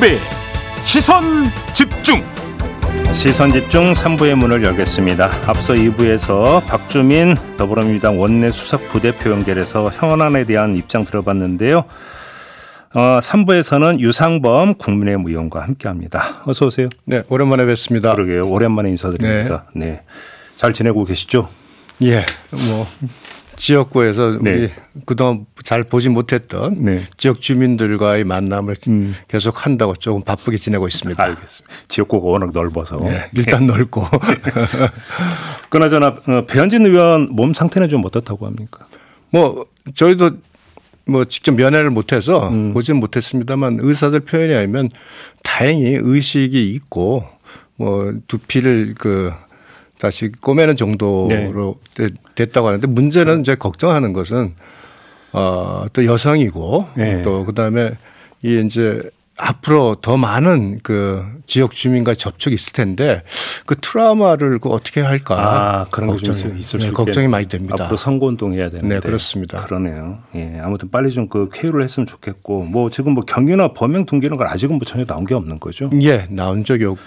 김종배 시선 집중 시선 집중 3부의 문을 열겠습니다. 앞서 2부에서 박주민 더불어민주당 원내 수석 부대표 연결해서 현안에 대한 입장 들어봤는데요. 어, 3부에서는 유상범 국민의힘 의원과 함께합니다. 어서 오세요. 네, 오랜만에 뵙습니다. 그러게요. 오랜만에 인사드립니다. 네. 네. 잘 지내고 계시죠? 예, 뭐 지역구에서 네. 우리 그동안 잘 보지 못했던 네. 지역 주민들과의 만남을 계속 한다고 조금 바쁘게 지내고 있습니다. 알겠습니다. 지역구가 워낙 넓어서. 네, 일단 넓고 그나저나 어, 배현진 의원 몸 상태는 좀 어떻다고 합니까? 뭐 저희도 뭐 직접 면회를 못해서 음. 보진 못했습니다만 의사들 표현에 의하면 다행히 의식이 있고 뭐 두피를 그 다시 꼬매는 정도로 네. 되- 됐다고 하는데 문제는 이제 걱정하는 것은 어 또 여성이고 네. 또 그다음에 이 이제 앞으로 더 많은 그 지역 주민과 접촉이 있을 텐데 그 트라우마를 그 어떻게 할까 아, 그런 걱정이, 있을 수 네. 걱정이 많이 됩니다. 앞으로 선거운동 해야 되는데. 네, 그렇습니다. 그러네요. 예, 아무튼 빨리 좀 그 쾌유를 했으면 좋겠고, 뭐 지금 뭐 경유나 범행 동기는 걸 아직은 뭐 전혀 나온 게 없는 거죠. 예, 나온 적이 없고.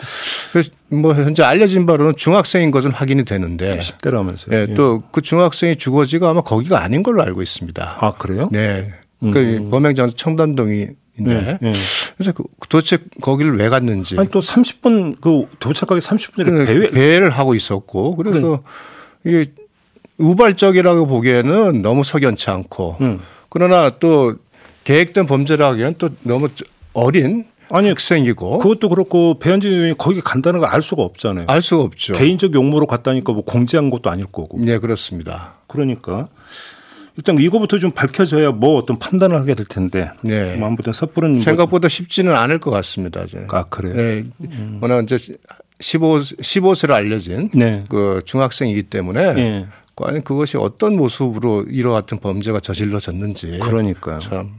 그래서 뭐 현재 알려진 바로는 중학생인 것은 확인이 되는데 10대라면서요. 예, 또그 중학생의 주거지가 아마 거기가 아닌 걸로 알고 있습니다. 아, 그래요? 네. 그 범행장 청담동 인데 네, 네. 그래서 그 도대체 거기를 왜 갔는지 아니 또 30분 그 도착하기 30분 전에 배회, 배회 를 하고 있었고 그래서 이게 우발적이라고 보기에는 너무 석연치 않고 음. 그러나 또 계획된 범죄라 하기엔 또 너무 어린 아니, 학생이고 그것도 그렇고 배현진 의원이 거기 간다는 걸 알 수가 없잖아요. 알 수가 없죠. 개인적 용무로 갔다니까 뭐 공지한 것도 아닐 거고. 네, 그렇습니다. 그러니까 일단 이거부터 좀 밝혀져야 뭐 어떤 판단을 하게 될 텐데. 네. 뭐 아무튼 섣부른 생각보다 쉽지는 않을 것 같습니다. 이제. 아, 그래요? 네. 워낙 이제 15, 15세로 알려진 네. 그 중학생이기 때문에 예. 과연 그것이 어떤 모습으로 이와 같은 범죄가 저질러졌는지. 그러니까요. 참.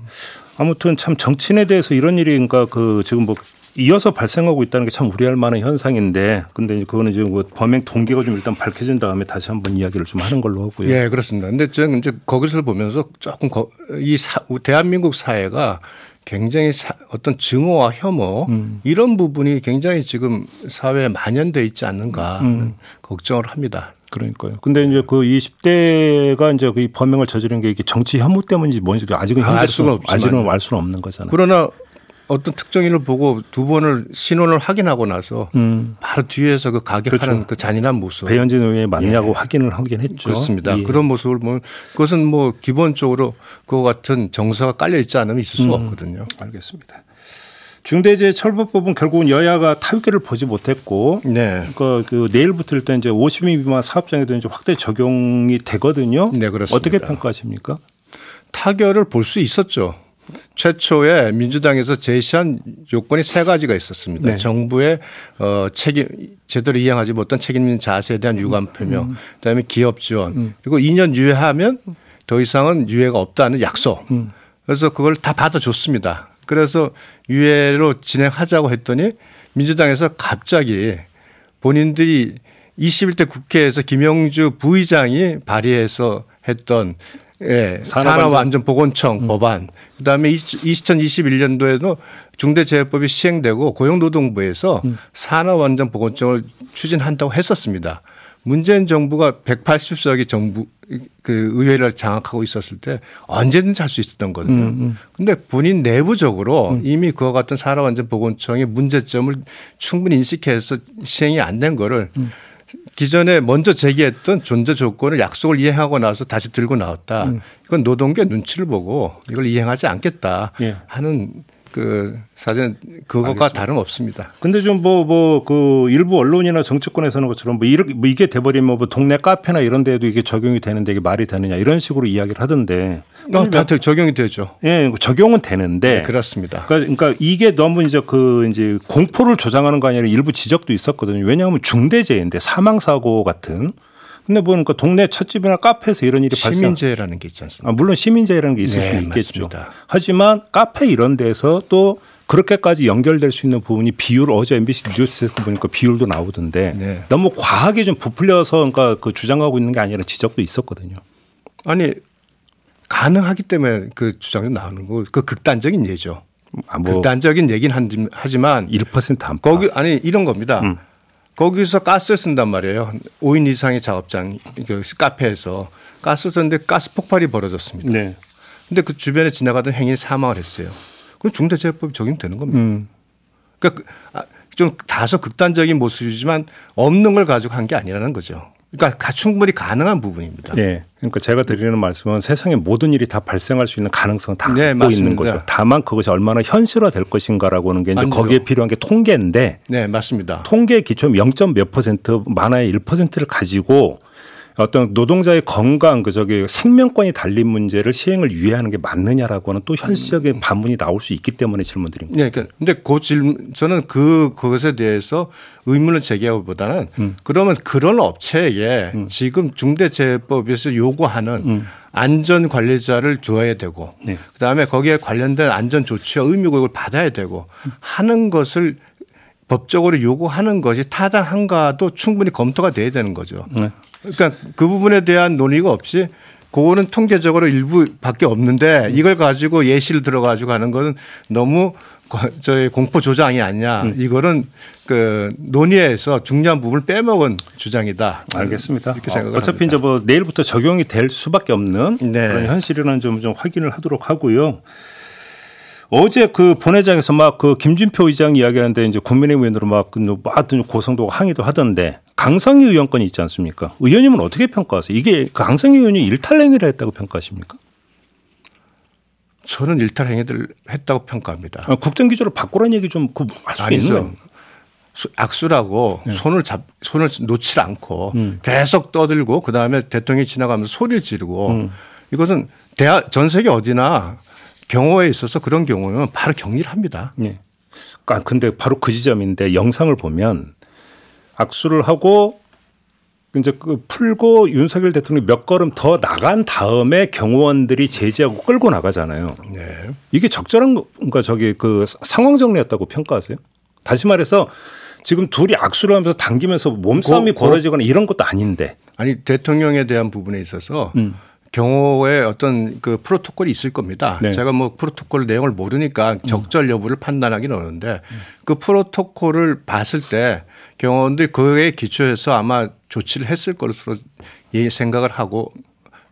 아무튼 참 정치인에 대해서 이런 일이 그러니까 그 지금 뭐 이어서 발생하고 있다는 게 참 우려할 만한 현상인데 근데 이제 그거는 지금 뭐 범행 동기가 좀 일단 밝혀진 다음에 다시 한번 이야기를 좀 하는 걸로 하고요. 예, 그렇습니다. 근데 저는 이제 거기서 보면서 조금 거- 이 사, 대한민국 사회가 굉장히 사- 어떤 증오와 혐오 음. 이런 부분이 굉장히 지금 사회에 만연돼 있지 않는가 음. 하는 걱정을 합니다. 그러니까요. 근데 이제 그 20대가 이제 그이 범행을 저지른 게 이게 정치 혐오 때문인지 뭔지 아직은 알 현재 수가 없지만. 아직은 알 수는 없는 거잖아요. 그러나 어떤 특정인을 보고 두 번을 신원을 확인하고 나서 음. 바로 뒤에서 그 가격하는 그 잔인한 모습. 배현진 의원이 맞냐고 확인을 하긴 했죠. 그렇습니다. 예. 그런 모습을 보면 그것은 뭐 기본적으로 그와 같은 정서가 깔려 있지 않으면 있을 수가 음. 없거든요. 알겠습니다. 중대재해처벌법은 결국은 여야가 타협기를 보지 못했고 네. 그러니까 그 내일부터 일단 이제 50인 미만 사업장에도 이제 확대 적용이 되거든요. 네, 그렇습니다. 어떻게 평가하십니까? 타결을 볼 수 있었죠. 최초에 민주당에서 제시한 요건이 세 가지가 있었습니다. 네. 정부의 어 책임 제대로 이행하지 못한 책임 있는 자세에 대한 유감 표명, 그다음에 기업 지원, 그리고 2년 유예하면 더 이상은 유예가 없다는 약속. 그래서 그걸 다 받아줬습니다. 그래서 유예로 진행하자고 했더니 민주당에서 갑자기 본인들이 21대 국회에서 김영주 부의장이 발의해서 했던 예, 산업안전보건청 법안, 그다음에 2021년도에도 중대재해법이 시행되고 고용노동부에서 산업안전보건청을 추진한다고 했었습니다. 문재인 정부가 180석이 정부 그 의회를 장악하고 있었을 때 언제든지 할 수 있었던 거거든요. 근데 본인 내부적으로 이미 그와 같은 산업안전보건청의 문제점을 충분히 인식해서 시행이 안 된 거를 기존에 먼저 제기했던 존재 조건을 약속을 이행하고 나서 다시 들고 나왔다. 이건 노동계 눈치를 보고 이걸 이행하지 않겠다 예. 하는 그 사전 그것과 다름 없습니다. 근데 좀 뭐 뭐 그 일부 언론이나 정치권에서는 것처럼 뭐 이렇게 뭐 이게 돼버리면 뭐 동네 카페나 이런 데도 이게 적용이 되는데 이게 말이 되느냐 이런 식으로 이야기를 하던데. 어, 다 적용이 되죠. 예, 적용은 되는데. 네, 그렇습니다. 그러니까, 그러니까 이게 너무 이제 그 이제 공포를 조장하는 거 아니라 일부 지적도 있었거든요. 왜냐하면 중대재해인데 사망 사고 같은. 근데 뭐 그러니까 동네 찻집이나 카페에서 이런 일이 발생. 시민재해라는 게 있지 않습니까? 아, 물론 시민재해라는 게 있을 네, 수 있겠죠. 맞습니다. 하지만 카페 이런 데서 또 그렇게까지 연결될 수 있는 부분이 비율 어제 MBC 뉴스에서 보니까 비율도 나오던데 네. 너무 과하게 좀 부풀려서 그러니까 그 주장하고 있는 게 아니라 지적도 있었거든요. 아니 가능하기 때문에 그 주장이 나오는 거 그 극단적인 예죠. 아, 뭐 극단적인 한- 하지만 1% 안팎. 거기 아니 이런 겁니다. 음. 거기서 가스를 쓴단 말이에요. 5인 이상의 작업장 그 카페에서 가스 썼는데 가스 폭발이 벌어졌습니다. 네. 근데 그 주변에 지나가던 행인이 사망을 했어요. 그럼 중대재해법이 적용되는 겁니다. 음. 그러니까 그- 아, 좀 다소 극단적인 모습이지만 없는 걸 가지고 한 게 아니라는 거죠. 그러니까 가- 충분히 가능한 부분입니다. 예. 그러니까 제가 드리는 말씀은 세상에 모든 일이 다 발생할 수 있는 가능성 다 네, 갖고 있는 맞습니다. 거죠. 다만 그것이 얼마나 현실화 될 것인가라고 하는 게 이제 아니죠. 거기에 필요한 게 통계인데 네, 맞습니다. 통계 기초 0. 몇 퍼센트 만화의 1%를 가지고 어떤 노동자의 건강 그 저기 생명권이 달린 문제를 시행을 유예하는 게 맞느냐라고 하는 또 현실적인 반문이 나올 수 있기 때문에 질문드린 거예요. 네, 그러니까 근데 그 질문 저는 그 그것에 대해서 의문을 제기하기보다는 음. 그러면 그런 업체에 지금 중대재해법에서 요구하는 안전 관리자를 줘야 되고 네. 그다음에 거기에 관련된 안전 조치와 의무 교육을 받아야 되고 하는 것을 법적으로 요구하는 것이 타당한가도 충분히 검토가 돼야 되는 거죠. 네. 그러니까 그 부분에 대한 논의가 없이 그거는 통계적으로 일부밖에 없는데 이걸 가지고 예시를 들어 가지고 하는 거는 너무 거- 저희 공포 조장이 아니냐. 이거는 그 논의에서 중요한 부분을 빼먹은 주장이다. 알겠습니다. 이렇게 어, 생각을 어차피 합니다. 이제 뭐 내일부터 적용이 될 수밖에 없는 네. 그런 현실이라는 점좀 확인을 하도록 하고요. 어제 그 본회장에서 막 그 김준표 의장 이야기하는데 이제 국민의힘 의원으로 막그뭐 하여튼 고성도 항의도 하던데 강성희 의원권이 있지 않습니까? 의원님은 어떻게 평가하세요? 이게 그 강성희 의원이 일탈행위를 했다고 평가하십니까? 저는 일탈 행위를 했다고 평가합니다. 아, 국정 기조를 바꾸라는 얘기 좀그할수 있는. 거예요. 악수라고 네. 손을 잡 손을 놓지 않고 음. 계속 떠들고 그 다음에 대통령이 지나가면서 소리를 지르고 음. 이것은 대학 전 세계 어디나 경호에 있어서 그런 경우는 바로 격리를 합니다. 네. 아, 근데 바로 그 지점인데 영상을 보면 악수를 하고 이제 그 풀고 윤석열 대통령이 몇 걸음 더 나간 다음에 경호원들이 제지하고 끌고 나가잖아요. 네. 이게 적절한 건가 저기 그 상황 정리였다고 평가하세요? 다시 말해서 지금 둘이 악수를 하면서 당기면서 몸싸움이 고- 고- 벌어지거나 이런 것도 아닌데. 아니 대통령에 대한 부분에 있어서 음. 경호에 어떤 그 프로토콜이 있을 겁니다. 네. 제가 뭐 프로토콜 내용을 모르니까 적절 여부를 판단하기는 어려운데 그 프로토콜을 봤을 때 경호원들이 그에 기초해서 아마 조치를 했을 것으로 예, 생각을 하고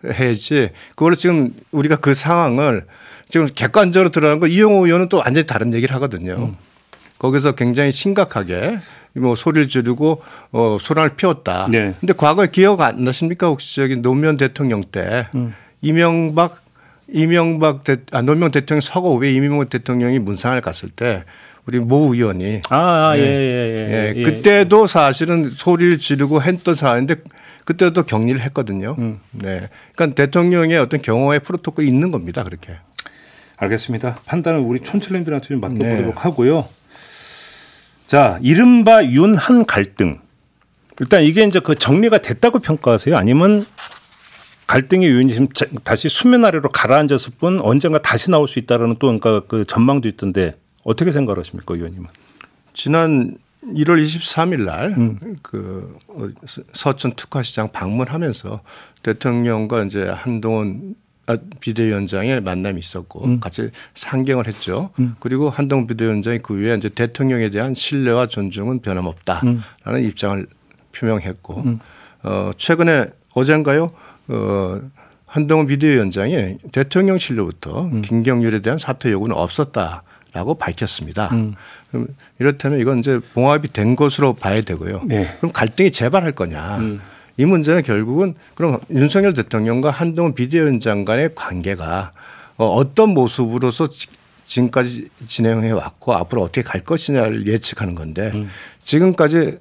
해야지 그걸 지금 우리가 그 상황을 지금 객관적으로 드러난 거 이용호 의원은 또 완전히 다른 얘기를 하거든요. 거기서 굉장히 심각하게 뭐 소리를 지르고 어 소란을 피웠다. 네. 근데 과거에 기억 안 나십니까? 혹시 저기 노무현 대통령 때 이명박 이명박 대, 아, 노무현 대통령 서거 후에 이명박 대통령이 문상을 갔을 때 우리 모 의원이 아, 예, 네. 예, 예. 예, 예. 그때도 사실은 소리를 지르고 했던 사안인데 그때도 격리를 했거든요. 음. 네. 그러니까 대통령의 어떤 경호의 프로토콜이 있는 겁니다. 그렇게. 알겠습니다. 판단은 우리 촌철님들한테 좀 맡겨보도록 네. 하고요. 자, 이른바 윤한 갈등. 일단 이게 이제 그 정리가 됐다고 평가하세요? 아니면 갈등의 요인이 지금 자- 다시 수면 아래로 가라앉았을 뿐 언젠가 다시 나올 수 있다라는 또 그러니까 그 전망도 있던데 어떻게 생각하십니까, 의원님은? 지난 1월 23일 음. 날그 서천 특화시장 방문하면서 대통령과 이제 한동훈 아, 비대위원장의 만남이 있었고 음. 같이 상경을 했죠. 그리고 한동훈 비대위원장이 그 위에 이제 대통령에 대한 신뢰와 존중은 변함없다라는 음. 입장을 표명했고 어, 최근에 어젠가요? 어, 한동훈 비대위원장이 대통령실로부터 음. 김경률에 대한 사퇴 요구는 없었다 라고 밝혔습니다. 음. 그럼 이렇다면 이건 이제 봉합이 된 것으로 봐야 되고요. 네. 그럼 갈등이 재발할 거냐? 음. 이 문제는 결국은 그럼 윤석열 대통령과 한동훈 비대위원장 간의 관계가 어, 어떤 모습으로서 지- 지금까지 진행해 왔고 앞으로 어떻게 갈 것이냐를 예측하는 건데 음. 지금까지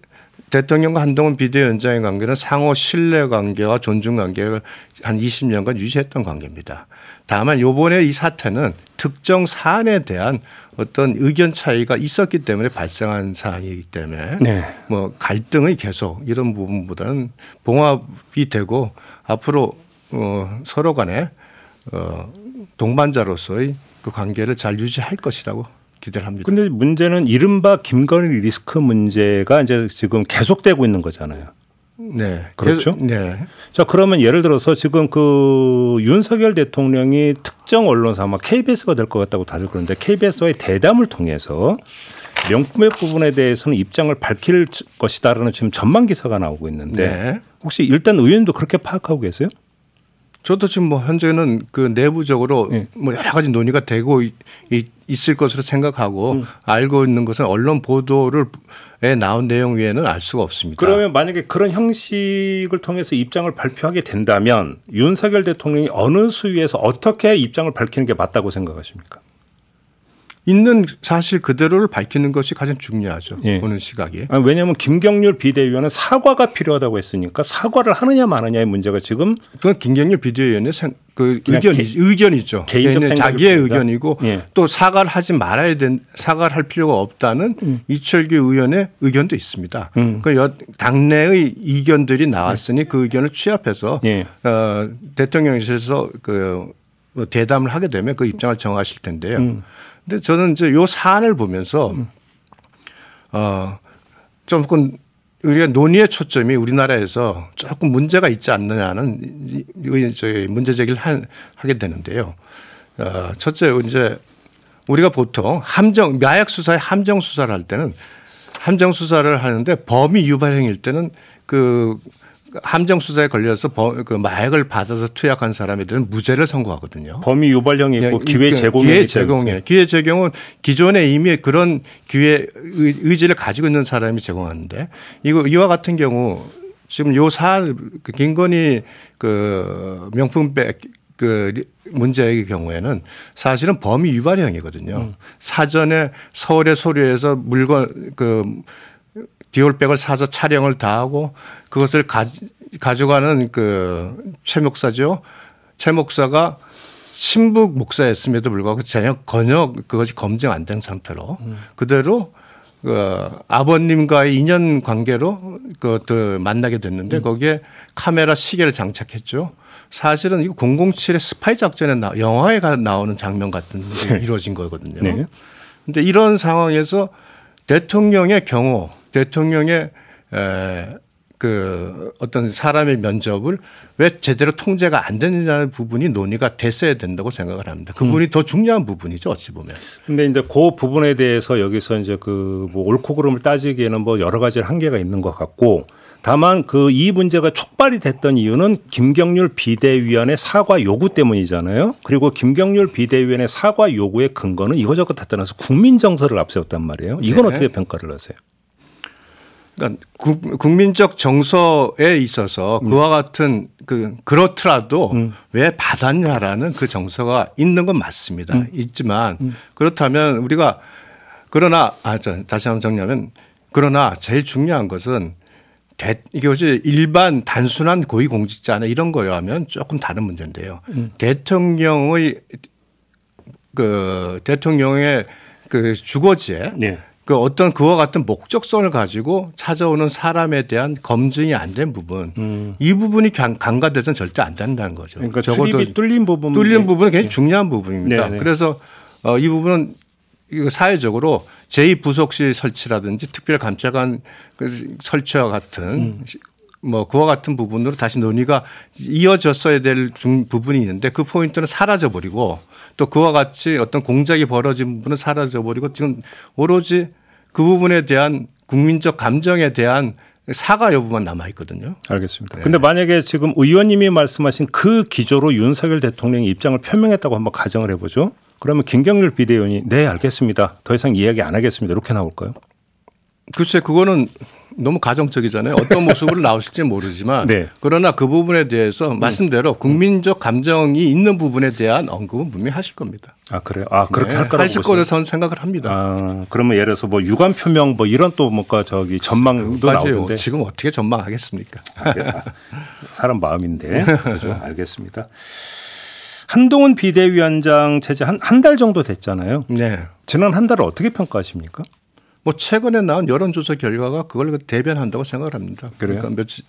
대통령과 한동훈 비대위원장의 관계는 상호 신뢰 관계와 존중 관계를 한 20년간 유지했던 관계입니다. 다만 요번에 이 사태는 특정 사안에 대한 어떤 의견 차이가 있었기 때문에 발생한 사안이기 때문에 네. 뭐 갈등이 계속 이런 부분보다는 봉합이 되고 앞으로 어 서로 간에 어 동반자로서의 그 관계를 잘 유지할 것이라고 기대를 합니다. 근데 문제는 이른바 김건희 리스크 문제가 이제 지금 계속되고 있는 거잖아요. 네. 그렇죠. 네. 자, 그러면 예를 들어서 지금 그 윤석열 대통령이 특정 언론사 아마 KBS가 될 것 같다고 다들 그러는데 KBS와의 대담을 통해서 명품의 부분에 대해서는 입장을 밝힐 것이다라는 지금 전망 기사가 나오고 있는데 네. 혹시 일단 의원도 그렇게 파악하고 계세요? 저도 지금 뭐 현재는 그 내부적으로 네. 뭐 여러 가지 논의가 되고 이- 이- 있을 것으로 생각하고 음. 알고 있는 것은 언론 보도를 에 나온 내용 외에는 알 수가 없습니다. 그러면 만약에 그런 형식을 통해서 입장을 발표하게 된다면 윤석열 대통령이 어느 수위에서 어떻게 입장을 밝히는 게 맞다고 생각하십니까? 있는 사실 그대로를 밝히는 것이 가장 중요하죠. 예. 보는 시각에. 아니, 왜냐하면 김경률 비대위원은 사과가 필요하다고 했으니까 사과를 하느냐 마느냐의 문제가 지금 그건 김경률 비대위원의 생- 그 의견이 개- 의견이죠. 개인적 자기의 뿐이다. 의견이고 예. 또 사과를 하지 말아야 된 사과를 할 필요가 없다는 음. 이철규 의원의 의견도 있습니다. 그 여- 당내의 이견들이 나왔으니 그 의견을 취합해서 예. 어, 대통령실에서 그뭐 대담을 하게 되면 그 입장을 정하실 텐데요. 음. 근데 저는 이제 요 사안을 보면서 어, 조금 우리가 논의의 초점이 우리나라에서 조금 문제가 있지 않느냐는 문제 제기를 하- 하게 되는데요. 어, 첫째 이제 우리가 보통 함정 마약 수사에 함정 수사를 할 때는 함정 수사를 하는데 범위 유발행일 때는 그 함정 수사에 걸려서 범- 그 마약을 받아서 투약한 사람들은 무죄를 선고하거든요. 범위 유발령이 있고 예, 기회 그 제공이 기회 제공에. 기회 제공은 기존에 이미 그런 기회 의- 의지를 가지고 있는 사람이 제공하는데 이거 이와 같은 경우 지금 요 사안 그 김건희 그 명품백 그 문제의 경우에는 사실은 범위 위반형이거든요. 음. 사전에 서울의 소류에서 물건 그 디올백을 사서 촬영을 다 하고 그것을 가, 가져가는 그 최 목사죠. 최 목사가 신북 목사였음에도 불구하고 전혀 전혀 그것이 검증 안 된 상태로 그대로 그 아버님과의 인연 관계로 그것들 만나게 됐는데 거기에 카메라 시계를 장착했죠. 사실은 이거 007의 스파이 작전에 나, 영화에 가- 나오는 장면 같은 게 이루어진 거거든요. 네. 근데 이런 상황에서 대통령의 경우 대통령의 에, 그 어떤 사람의 면접을 왜 제대로 통제가 안 되느냐는 부분이 논의가 됐어야 된다고 생각을 합니다. 그 부분이 더 중요한 부분이죠 어찌 보면. 근데 이제 그 부분에 대해서 여기서 이제 그 뭐 옳고 그름을 따지기에는 뭐 여러 가지 한계가 있는 것 같고 다만 그 이 문제가 촉발이 됐던 이유는 김경률 비대위원의 사과 요구 때문이잖아요. 그리고 김경률 비대위원의 사과 요구의 근거는 이거저거 다 떠나서 국민 정서를 앞세웠단 말이에요. 이건 네. 어떻게 평가를 하세요? 그러니까 국- 국민적 정서에 있어서 그와 같은 그 그렇더라도 왜 받았냐라는 그 정서가 있는 건 맞습니다. 있지만 그렇다면 우리가 그러나 아, 저, 다시 한번 정리하면 그러나 제일 중요한 것은 대, 이것이 일반 단순한 고위공직자나 이런 거요 하면 조금 다른 문제인데요. 대통령의 그 대통령의 그 주거지에 네. 그 어떤 그와 같은 목적성을 가지고 찾아오는 사람에 대한 검증이 안 된 부분 이 부분이 강- 간과돼서는 절대 안 된다는 거죠. 그러니까 출입이 뚫린 부분 뚫린 부분은 굉장히 중요한 부분입니다. 네, 네. 그래서 어, 이 부분은 이거 사회적으로 제2부속실 설치라든지 특별 감찰관 그 설치와 같은 음. 뭐 그와 같은 부분으로 다시 논의가 이어졌어야 될중 부분이 있는데 그 포인트는 사라져 버리고 또 그와 같이 어떤 공작이 벌어진 부분은 사라져 버리고 지금 오로지 그 부분에 대한 국민적 감정에 대한 사과 여부만 남아 있거든요. 알겠습니다. 근데 만약에 지금 의원님이 말씀하신 그 기조로 윤석열 대통령이 입장을 표명했다고 한번 가정을 해보죠. 그러면 김경률 비대위원이 네 알겠습니다. 더 이상 이야기 안 하겠습니다. 이렇게 나올까요? 글쎄 그거는 너무 가정적이잖아요. 어떤 모습으로 나오실지 모르지만 네. 그러나 그 부분에 대해서 말씀대로 국민적 감정이 있는 부분에 대한 언급은 분명히 하실 겁니다. 아 그래요? 아 그렇게 네, 할 거라고 하실? 거로 저는 생각을 합니다. 아 그러면 예를 들어서 뭐 유감 표명 뭐 이런 또 뭔가 저기 전망도 맞아요. 나오는데 지금 어떻게 전망하겠습니까? 사람 마음인데 그죠? 알겠습니다. 한동훈 비대위원장 체제 한 한 달 정도 됐잖아요. 네. 지난 한 달을 어떻게 평가하십니까? 뭐 최근에 나온 여론조사 결과가 그걸 대변한다고 생각을 합니다. 그래요? 그러니까 며칠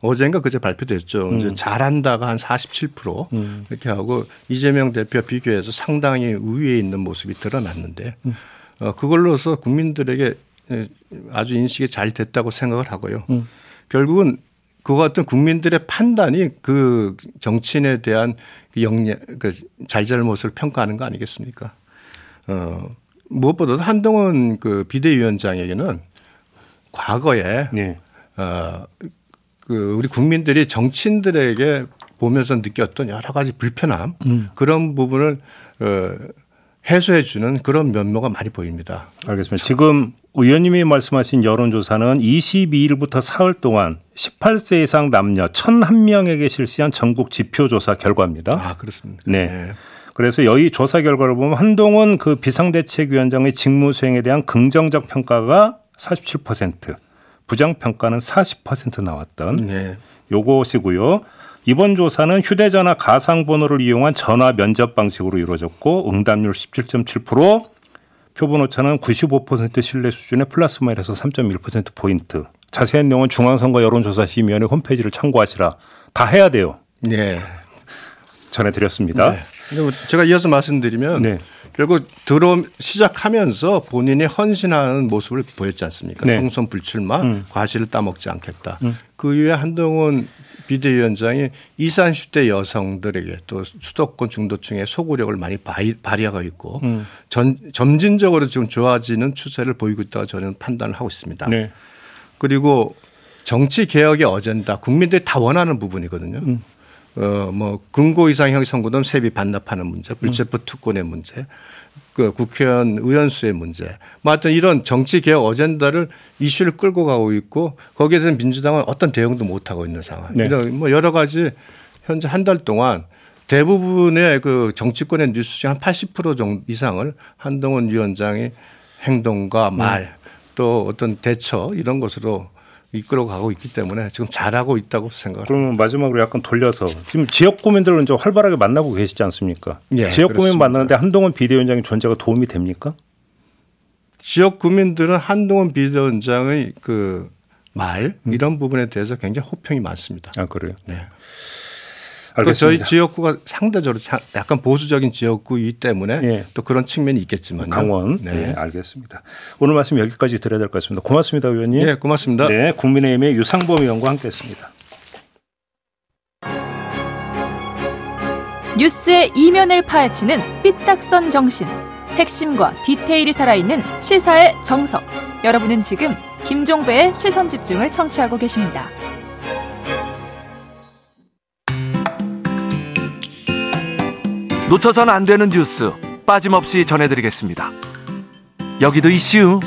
어젠가 그제 발표됐죠. 이제 잘한다가 한 47% 이렇게 하고 이재명 대표 비교해서 상당히 우위에 있는 모습이 드러났는데 어, 그걸로서 국민들에게 에, 아주 인식이 잘 됐다고 생각을 하고요. 결국은 그와 같은 국민들의 판단이 그 정치인에 대한 그 역량, 그 잘잘못을 평가하는 거 아니겠습니까? 어, 무엇보다도 한동훈 그 비대위원장에게는 과거에 네. 어, 그 우리 국민들이 정치인들에게 보면서 느꼈던 여러 가지 불편함 음. 그런 부분을 어, 해소해 주는 그런 면모가 많이 보입니다. 알겠습니다. 지금 의원님이 말씀하신 여론조사는 22일부터 사흘 동안 18세 이상 남녀 1,001명에게 실시한 전국 지표조사 결과입니다. 아 그렇습니다. 네. 그래서 여기 조사 결과를 보면 한동훈 그 비상대책위원장의 직무 수행에 대한 긍정적 평가가 47%, 부정 평가는 40% 나왔던 네. 요것이고요. 이번 조사는 휴대전화 가상번호를 이용한 전화 면접 방식으로 이루어졌고 응답률 17.7%, 표본 오차는 95% 신뢰 수준의 플러스 마이너스 3.1% 포인트. 자세한 내용은 중앙선거 여론조사심의위원회 홈페이지를 참고하시라. 다 해야 돼요. 네. 전해드렸습니다. 네. 뭐 제가 이어서 말씀드리면 네. 결국 들어 시작하면서 본인이 헌신하는 모습을 보였지 않습니까? 네. 총선 불출마, 음. 과실을 따먹지 않겠다. 그 이후에 한동훈 비대위원장이 20, 30대 여성들에게 또 수도권 중도층의 소구력을 많이 발- 발휘하고 있고 음. 전, 점진적으로 지금 좋아지는 추세를 보이고 있다고 저는 판단을 하고 있습니다. 네. 그리고 정치 개혁의 어젠다 국민들이 다 원하는 부분이거든요. 음. 어, 뭐 금고 이상 형 선거든 세비 반납하는 문제, 음. 불체포 특권의 문제, 그 국회의원 의원수의 문제, 뭐 하여튼 이런 정치 개혁 어젠다를 이슈를 끌고 가고 있고 거기에 대해서 민주당은 어떤 대응도 못 하고 있는 상황. 네. 이런 뭐 여러 가지 현재 한 달 동안 대부분의 그 정치권의 뉴스 중 한 80% 정도 이상을 한동훈 위원장의 행동과 말또 어떤 대처 이런 것으로 이끌어 가고 있기 때문에 지금 잘하고 있다고 생각을 그러면 마지막으로 약간 돌려서 지금 지역 구민들은 이제 활발하게 만나고 계시지 않습니까? 예, 지역 구민 그렇습니다. 만나는데 한동훈 비대위원장의 존재가 도움이 됩니까? 지역 구민들은 한동훈 비대위원장의 그 말 이런 부분에 대해서 굉장히 호평이 많습니다. 아 그래요. 네. 또 저희 알겠습니다. 지역구가 상대적으로 자- 약간 보수적인 지역구이기 때문에 예. 또 그런 측면이 있겠지만 강원. 네. 알겠습니다. 오늘 말씀 여기까지 드려야 될 것 같습니다. 고맙습니다, 의원님. 예, 고맙습니다. 네, 국민의힘의 유상범 의원과 함께했습니다. 뉴스의 이면을 파헤치는 삐딱선 정신. 핵심과 디테일이 살아있는 시사의 정석. 여러분은 지금 김종배의 시선 집중을 청취하고 계십니다. 놓쳐선 안 되는 뉴스 빠짐없이 전해드리겠습니다. 여기도 이슈.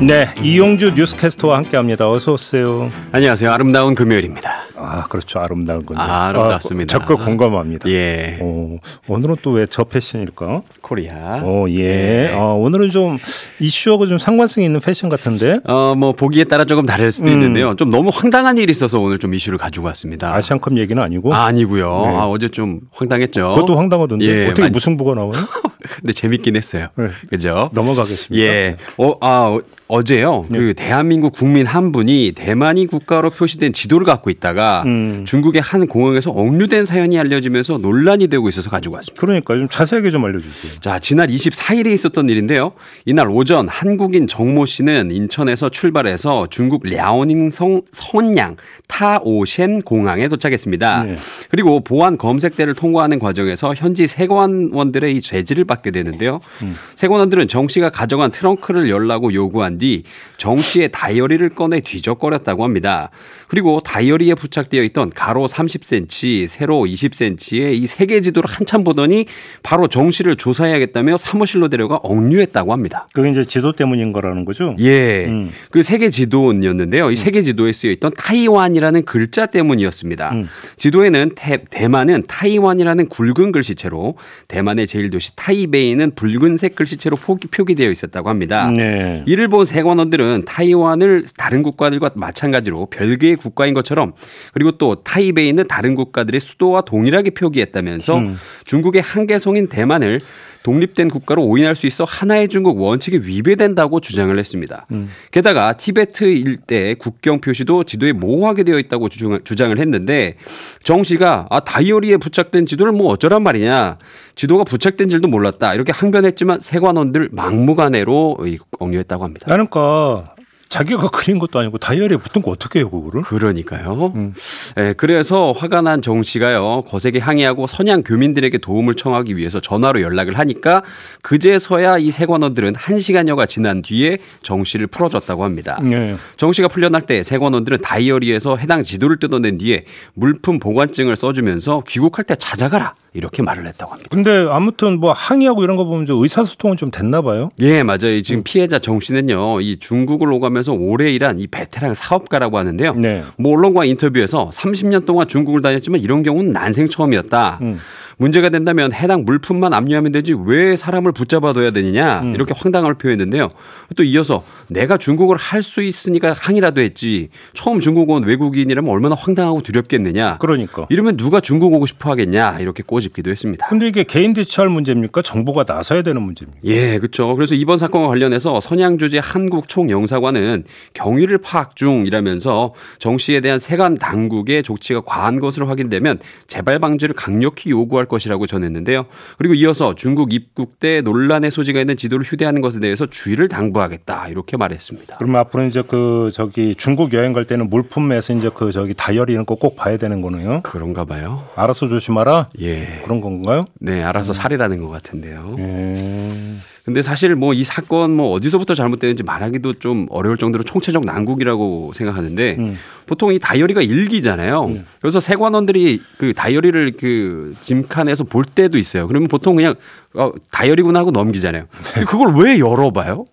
네, 이용주 뉴스캐스터와 함께합니다. 어서 오세요. 안녕하세요. 아름다운 금요일입니다. 아, 그렇죠. 아름다운 건요. 아, 아름답습니다. 적극 공감합니다. 예. 어, 오늘은 또 왜 저 패션일까? 코리아. 어, 예. 네. 어, 오늘은 좀 이슈하고 좀 상관성이 있는 패션 같은데. 어, 뭐 보기에 따라 조금 다를 수도 음. 있는데요. 좀 너무 황당한 일이 있어서 오늘 좀 이슈를 가지고 왔습니다. 아시안컵 얘기는 아니고. 아, 아니고요. 네. 아, 어제 좀 황당했죠. 그것도 황당하던데. 예, 어떻게 많이- 무승부가 나와요? 근데 재밌긴 했어요. 네. 그죠? 넘어가겠습니다. 예. 어, 아, 어, 어제요. 네. 그 대한민국 국민 한 분이 대만이 국가로 표시된 지도를 갖고 있다가 음. 중국의 한 공항에서 억류된 사연이 알려지면서 논란이 되고 있어서 가지고 왔습니다. 그러니까 좀 자세하게 좀 알려주세요. 자, 지난 24일에 있었던 일인데요. 이날 오전 한국인 정모 씨는 인천에서 출발해서 중국 랴오닝성 선양 타오셴 공항에 도착했습니다. 네. 그리고 보안 검색대를 통과하는 과정에서 현지 세관원들의 이 제지를 받게 되는데요. 음. 세관원들은 정 씨가 가져간 트렁크를 열라고 요구한 뒤 정 씨의 다이어리를 꺼내 뒤적거렸다고 합니다. 그리고 다이어리에 부착되어 있던 가로 30cm, 세로 20cm의 이 세계 지도를 한참 보더니 바로 정 씨를 조사해야겠다며 사무실로 데려가 억류했다고 합니다. 그게 이제 지도 때문인 거라는 거죠? 예. 음. 그 세계 지도였는데요. 이 세계 지도에 쓰여 있던 타이완이라는 글자 때문이었습니다. 음. 지도에는 태- 대만은 타이완이라는 굵은 글씨체로 대만의 제일 도시 타이베이는 붉은색 글씨체로 표기되어 있었다고 합니다. 네. 이를 본 세관원들은 타이완을 다른 국가들과 마찬가지로 별개의 국가인 것처럼 그리고 또 타이베이는 다른 국가들의 수도와 동일하게 표기했다면서 음. 중국의 한계성인 대만을 독립된 국가로 오인할 수 있어 하나의 중국 원칙에 위배된다고 주장을 했습니다. 음. 게다가 티베트 일대 국경 표시도 지도에 모호하게 되어 있다고 주장- 주장을 했는데 정 씨가 아 다이어리에 부착된 지도를 뭐 어쩌란 말이냐 지도가 부착된 줄도 몰랐다 이렇게 항변했지만 세관원들 막무가내로 이- 억류했다고 합니다. 나는 까 자기가 그린 것도 아니고 다이어리에 붙은 거 어떻게 해요, 그거를? 그러니까요. 음. 예, 그래서 화가 난 정 씨가요, 거세게 항의하고 선양 교민들에게 도움을 청하기 위해서 전화로 연락을 하니까 그제서야 이 세관원들은 한 시간여가 지난 뒤에 정 씨를 풀어줬다고 합니다. 네. 정 씨가 풀려날 때 세관원들은 다이어리에서 해당 지도를 뜯어낸 뒤에 물품 보관증을 써주면서 귀국할 때 찾아가라 이렇게 말을 했다고 합니다. 근데 아무튼 뭐 항의하고 이런 거 보면 좀 의사소통은 좀 됐나 봐요. 예, 맞아요. 지금 음. 피해자 정 씨는요, 이 중국을 오가면 서 오래 일한 이 베테랑 사업가라고 하는데요. 네. 뭐 언론과 인터뷰에서 30년 동안 중국을 다녔지만 이런 경우는 난생 처음이었다. 음. 문제가 된다면 해당 물품만 압류하면 되지 왜 사람을 붙잡아둬야 되느냐 음. 이렇게 황당함을 표했는데요. 또 이어서 내가 중국어를 할 수 있으니까 항의라도 했지 처음 중국 온 외국인이라면 얼마나 황당하고 두렵겠느냐. 그러니까. 이러면 누가 중국 오고 싶어 하겠냐 이렇게 꼬집기도 했습니다. 근데 이게 개인 대처할 문제입니까? 정부가 나서야 되는 문제입니까? 예, 그렇죠. 그래서 이번 사건과 관련해서 선양주재 한국 총영사관은 경위를 파악 중이라면서 정 씨에 대한 세관 당국의 조치가 과한 것으로 확인되면 재발 방지를 강력히 요구할 것이라고 전했는데요. 그리고 이어서 중국 입국 때 논란의 소지가 있는 지도를 휴대하는 것에 대해서 주의를 당부하겠다 이렇게 말했습니다. 그러면 앞으로 이제 그 저기 중국 여행 갈 때는 물품에서 이제 그 저기 다이어리 이런 거 꼭 봐야 되는 거네요. 그런가 봐요. 알아서 조심하라. 예. 그런 건가요? 네, 알아서 살이라는 것 같은데요. 음. 근데 사실 뭐 이 사건 뭐 어디서부터 잘못되는지 말하기도 좀 어려울 정도로 총체적 난국이라고 생각하는데 음. 보통 이 다이어리가 일기잖아요. 그래서 세관원들이 그 다이어리를 그 짐칸에서 볼 때도 있어요. 그러면 보통 그냥 어, 다이어리구나 하고 넘기잖아요. 근데 그걸 왜 열어봐요?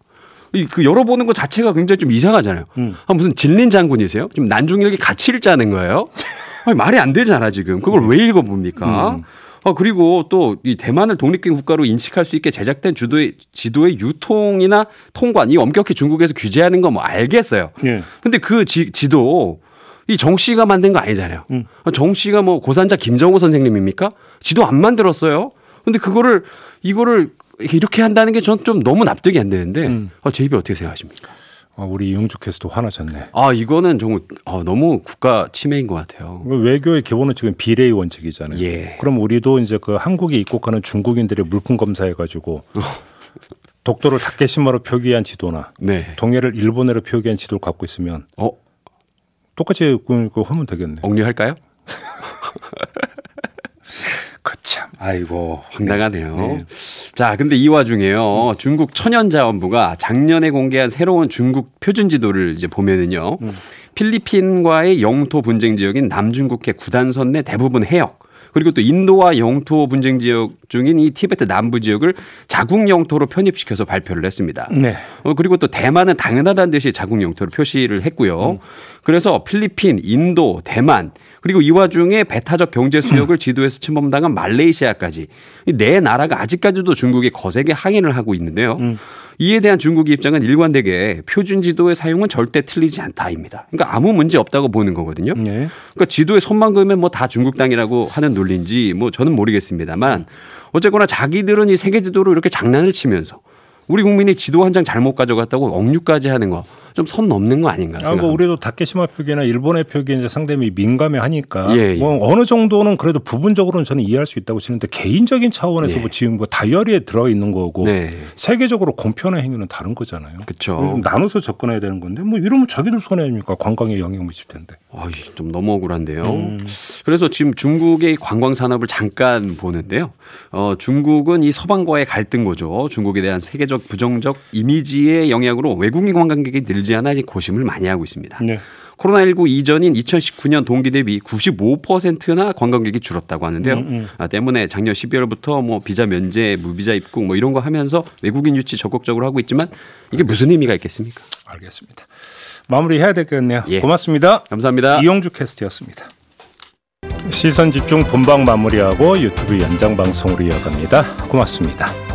이그 열어보는 것 자체가 굉장히 좀 이상하잖아요. 음. 아, 무슨 진린 장군이세요? 지금 난중일기 같이 읽자는 거예요? 아니, 말이 안 되잖아 지금. 그걸 왜 읽어봅니까? 음. 아, 그리고 또 이 대만을 독립된 국가로 인식할 수 있게 제작된 주도의, 지도의 유통이나 통관, 이 엄격히 중국에서 규제하는 거뭐 알겠어요. 예. 근데 그 지, 지도 이정 씨가 만든 거 아니잖아요. 음. 아, 정 씨가 뭐 고산자 김정호 선생님입니까? 지도 안 만들었어요. 근데 그거를 이거를 이렇게 한다는 게 전 좀 너무 납득이 안 되는데 음. 아, 제 입에 어떻게 생각하십니까? 아, 우리 이용주 캐스터 화나셨네. 아, 이거는 정말 아, 너무 국가 침해인 것 같아요. 외교의 기본은 지금 비례의 원칙이잖아요. 예. 그럼 우리도 이제 그 한국에 입국하는 중국인들의 물품 검사해 가지고 독도를 다케시마로 표기한 지도나 네. 동해를 일본어로 표기한 지도를 갖고 있으면 어, 똑같이 그, 그 하면 되겠네. 억류할까요? 아이고 황당하네요. 자, 근데 이 와중에요. 중국 천연자원부가 작년에 공개한 새로운 중국 표준 지도를 이제 보면은요. 필리핀과의 영토 분쟁 지역인 남중국해 구단선 내 대부분 해역 그리고 또 인도와 영토 분쟁 지역 중인 이 티베트 남부 지역을 자국 영토로 편입시켜서 발표를 했습니다. 네. 어, 그리고 또 대만은 당연하다는 듯이 자국 영토를 표시를 했고요. 그래서 필리핀, 인도, 대만 그리고 이 와중에 배타적 경제 수역을 지도에서 침범당한 말레이시아까지 이네 나라가 아직까지도 중국에 거세게 항의를 하고 있는데요. 이에 대한 중국의 입장은 일관되게 표준 지도의 사용은 절대 틀리지 않다입니다. 그러니까 아무 문제 없다고 보는 거거든요. 네. 그러니까 지도에 손만 그으면 뭐 다 중국 땅이라고 하는 논리인지 뭐 저는 모르겠습니다만 어쨌거나 자기들은 이 세계 지도로 이렇게 장난을 치면서 우리 국민이 지도 한 장 잘못 가져갔다고 억류까지 하는 거좀 선 넘는 거 아닌가 아. 뭐 우리도 다케시마 표기나 일본의 표기 이제 상당히 민감해 하니까 예, 예. 뭐 어느 정도는 그래도 부분적으로는 저는 이해할 수 있다고 치는데 개인적인 차원에서 예. 뭐 지금 뭐 다이어리에 들어 있는 거고 네. 세계적으로 공표하는 행위는 다른 거잖아요. 좀 나눠서 접근해야 되는 건데 뭐 이러면 자기들 손해입니까? 관광에 영향 미칠 텐데. 아이, 좀 너무 억울한데요. 음. 그래서 지금 중국의 관광 산업을 잠깐 보는데요. 어, 중국은 이 서방과의 갈등 고조, 중국에 대한 세계적 부정적 이미지의 영향으로 외국인 관광객이 늘지 않아 이제 고심을 많이 하고 있습니다. 네. 코로나19 이전인 2019년 동기 대비 95%나 관광객이 줄었다고 하는데요. 아, 때문에 작년 12월부터 뭐 비자 면제, 무비자 입국 뭐 이런 거 하면서 외국인 유치 적극적으로 하고 있지만 이게 무슨 의미가 있겠습니까? 알겠습니다. 마무리해야 되겠네요. 예. 고맙습니다. 감사합니다. 이용주 캐스트였습니다. 시선 집중 본방 마무리하고 유튜브 연장 방송으로 이어갑니다. 고맙습니다.